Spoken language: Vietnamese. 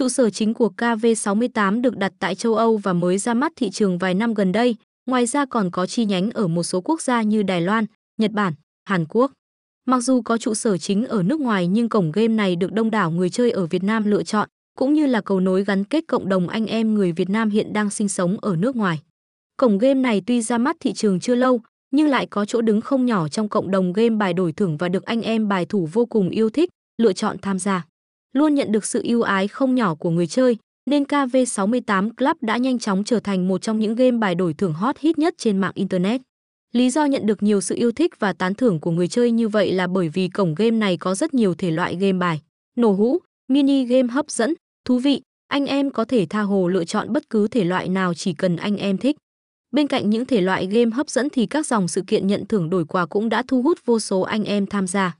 Trụ sở chính của KV68 được đặt tại châu Âu và mới ra mắt thị trường vài năm gần đây, ngoài ra còn có chi nhánh ở một số quốc gia như Đài Loan, Nhật Bản, Hàn Quốc. Mặc dù có trụ sở chính ở nước ngoài nhưng cổng game này được đông đảo người chơi ở Việt Nam lựa chọn, cũng như là cầu nối gắn kết cộng đồng anh em người Việt Nam hiện đang sinh sống ở nước ngoài. Cổng game này tuy ra mắt thị trường chưa lâu, nhưng lại có chỗ đứng không nhỏ trong cộng đồng game bài đổi thưởng và được anh em bài thủ vô cùng yêu thích, lựa chọn tham gia. Luôn nhận được sự yêu ái không nhỏ của người chơi, nên KV68 Club đã nhanh chóng trở thành một trong những game bài đổi thưởng hot hit nhất trên mạng Internet. Lý do nhận được nhiều sự yêu thích và tán thưởng của người chơi như vậy là bởi vì cổng game này có rất nhiều thể loại game bài, nổ hũ, mini game hấp dẫn, thú vị, anh em có thể tha hồ lựa chọn bất cứ thể loại nào chỉ cần anh em thích. Bên cạnh những thể loại game hấp dẫn thì các dòng sự kiện nhận thưởng đổi quà cũng đã thu hút vô số anh em tham gia.